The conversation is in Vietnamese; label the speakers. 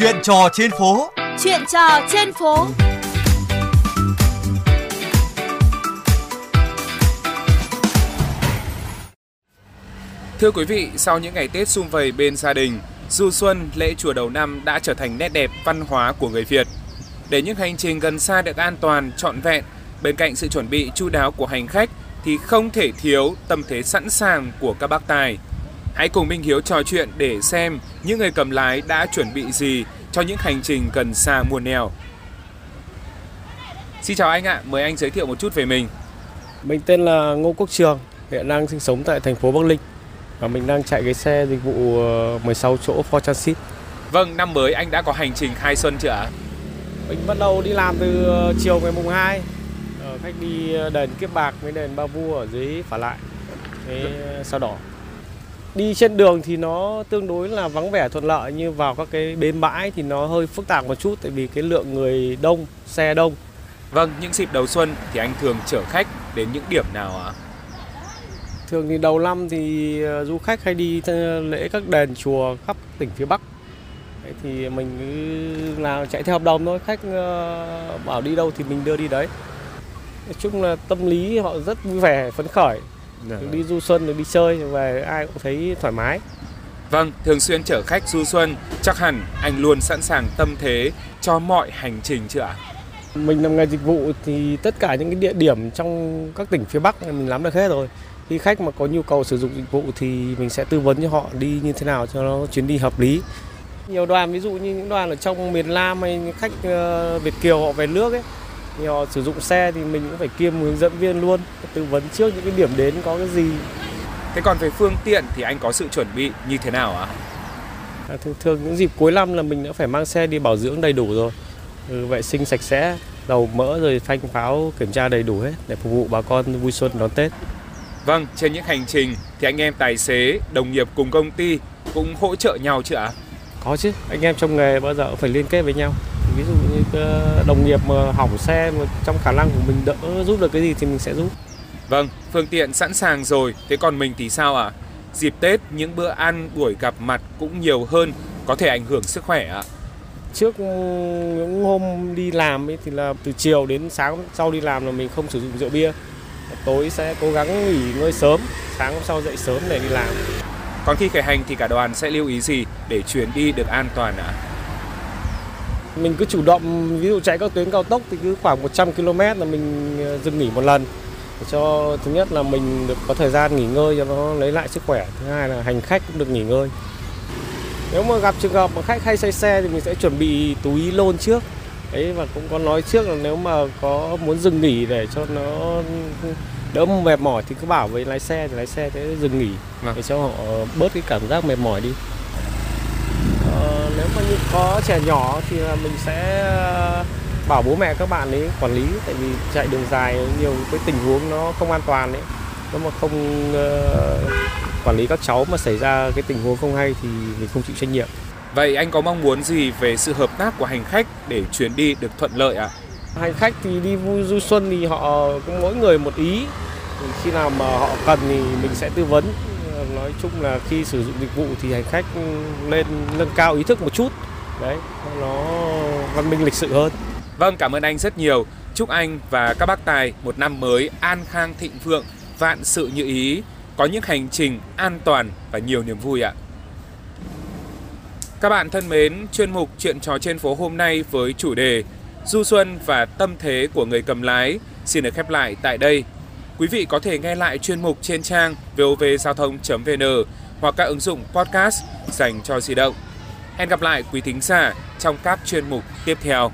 Speaker 1: Chuyện trò trên phố.
Speaker 2: Chuyện trò trên phố.
Speaker 3: Thưa quý vị, sau những ngày Tết sum vầy bên gia đình, du xuân lễ chùa đầu năm đã trở thành nét đẹp văn hóa của người Việt. Để những hành trình gần xa được an toàn, trọn vẹn, bên cạnh sự chuẩn bị chu đáo của hành khách thì không thể thiếu tâm thế sẵn sàng của các bác tài. Hãy cùng Minh Hiếu trò chuyện để xem những người cầm lái đã chuẩn bị gì cho những hành trình gần xa mùa nèo. Xin chào anh ạ, mời anh giới thiệu một chút về mình.
Speaker 4: Mình tên là Ngô Quốc Trường, hiện đang sinh sống tại thành phố Bắc Ninh và mình đang chạy cái xe dịch vụ 16 ờ, chỗ Ford Transit.
Speaker 3: Vâng, năm mới anh đã có hành trình khai xuân chưa ạ?
Speaker 4: Mình bắt đầu đi làm từ ờ, chiều ngày mùng 2 ở khách đi ờ, đền Kiếp Bạc với đền Ba Vua ở dưới Phả Lại, cái sao đỏ. Đi trên đường thì nó tương đối là vắng vẻ thuận lợi như vào các cái bến bãi thì nó hơi phức tạp một chút tại vì cái lượng người đông, xe đông.
Speaker 3: Vâng, những dịp đầu xuân thì anh thường chở khách đến những điểm nào ạ?
Speaker 4: Thường thì đầu năm thì ờ, du khách hay đi lễ các đền chùa khắp tỉnh phía Bắc. Đấy thì mình cứ là chạy theo hợp đồng thôi, khách ờ, bảo đi đâu thì mình đưa đi đấy. Nói chung là tâm lý họ rất vui vẻ, phấn khởi. Được dạ. đi du xuân, được đi chơi về ai cũng thấy thoải mái.
Speaker 3: Vâng, thường xuyên chở khách du xuân, chắc hẳn anh luôn sẵn sàng tâm thế cho mọi hành trình chưa ạ?
Speaker 4: Mình làm nghề dịch vụ thì tất cả những cái địa điểm trong các tỉnh phía Bắc mình nắm được hết rồi khi khách mà có nhu cầu sử dụng dịch vụ thì mình sẽ tư vấn cho họ đi như thế nào cho nó chuyến đi hợp lý nhiều đoàn ví dụ như những đoàn ở trong miền Nam hay khách ờ, Việt kiều họ về nước ấy thì họ sử dụng xe thì mình cũng phải kiêm hướng dẫn viên luôn tư vấn trước những cái điểm đến có cái gì
Speaker 3: thế còn về phương tiện thì anh có sự chuẩn bị như thế nào ạ
Speaker 4: à, thường thường những dịp cuối năm là mình đã phải mang xe đi bảo dưỡng đầy đủ rồi ừ, vệ sinh sạch sẽ dầu mỡ rồi phanh pháo kiểm tra đầy đủ hết để phục vụ bà con vui xuân đón Tết
Speaker 3: Vâng, trên những hành trình thì anh em tài xế, đồng nghiệp cùng công ty cũng hỗ trợ nhau chứ ạ?
Speaker 4: Có chứ, anh em trong nghề bao giờ cũng phải liên kết với nhau. Ví dụ đồng nghiệp mà hỏng xe mà trong khả năng của mình đỡ giúp được cái gì thì mình sẽ giúp.
Speaker 3: Vâng, phương tiện sẵn sàng rồi, thế còn mình thì sao ạ? Dịp Tết những bữa ăn, buổi gặp mặt cũng nhiều hơn, có thể ảnh hưởng sức khỏe ạ?
Speaker 4: Trước những hôm đi làm ấy thì là từ chiều đến sáng sau đi làm là mình không sử dụng rượu bia tối sẽ cố gắng nghỉ ngơi sớm, sáng hôm sau dậy sớm để đi làm.
Speaker 3: Còn khi khởi hành thì cả đoàn sẽ lưu ý gì để chuyến đi được an toàn ạ? À?
Speaker 4: Mình cứ chủ động, ví dụ chạy các tuyến cao tốc thì cứ khoảng 100 km là mình ờ, dừng nghỉ một lần. Để cho thứ nhất là mình được có thời gian nghỉ ngơi cho nó lấy lại sức khỏe. Thứ hai là hành khách cũng được nghỉ ngơi. Nếu mà gặp trường hợp mà khách hay say xe thì mình sẽ chuẩn bị túi lôn trước ấy và cũng có nói trước là nếu mà có muốn dừng nghỉ để cho nó đỡ mệt mỏi thì cứ bảo với lái xe thì lái xe sẽ dừng nghỉ vâng. để cho họ bớt cái cảm giác mệt mỏi đi mà như có trẻ nhỏ thì là mình sẽ ờ, bảo bố mẹ các bạn ấy quản lý tại vì chạy đường dài nhiều cái tình huống nó không an toàn đấy nếu mà không uh, quản lý các cháu mà xảy ra cái tình huống không hay thì mình không chịu trách nhiệm
Speaker 3: Vậy anh có mong muốn gì về sự hợp tác của hành khách để chuyến đi được thuận lợi ạ? À?
Speaker 4: Hành khách thì đi vui du xuân thì họ cũng mỗi người một ý. Khi nào mà họ cần thì mình sẽ tư vấn. Nói chung là khi sử dụng dịch vụ thì hành khách lên nâng cao ý thức một chút. Đấy, nó văn minh lịch sự hơn.
Speaker 3: Vâng, cảm ơn anh rất nhiều. Chúc anh và các bác tài một năm mới an khang thịnh vượng, vạn sự như ý, có những hành trình an toàn và nhiều niềm vui ạ. Các bạn thân mến, chuyên mục Chuyện trò trên phố hôm nay với chủ đề Du xuân và tâm thế của người cầm lái xin được khép lại tại đây. Quý vị có thể nghe lại chuyên mục trên trang vovgiao thông.vn hoặc các ứng dụng podcast dành cho di động. Hẹn gặp lại quý thính giả trong các chuyên mục tiếp theo.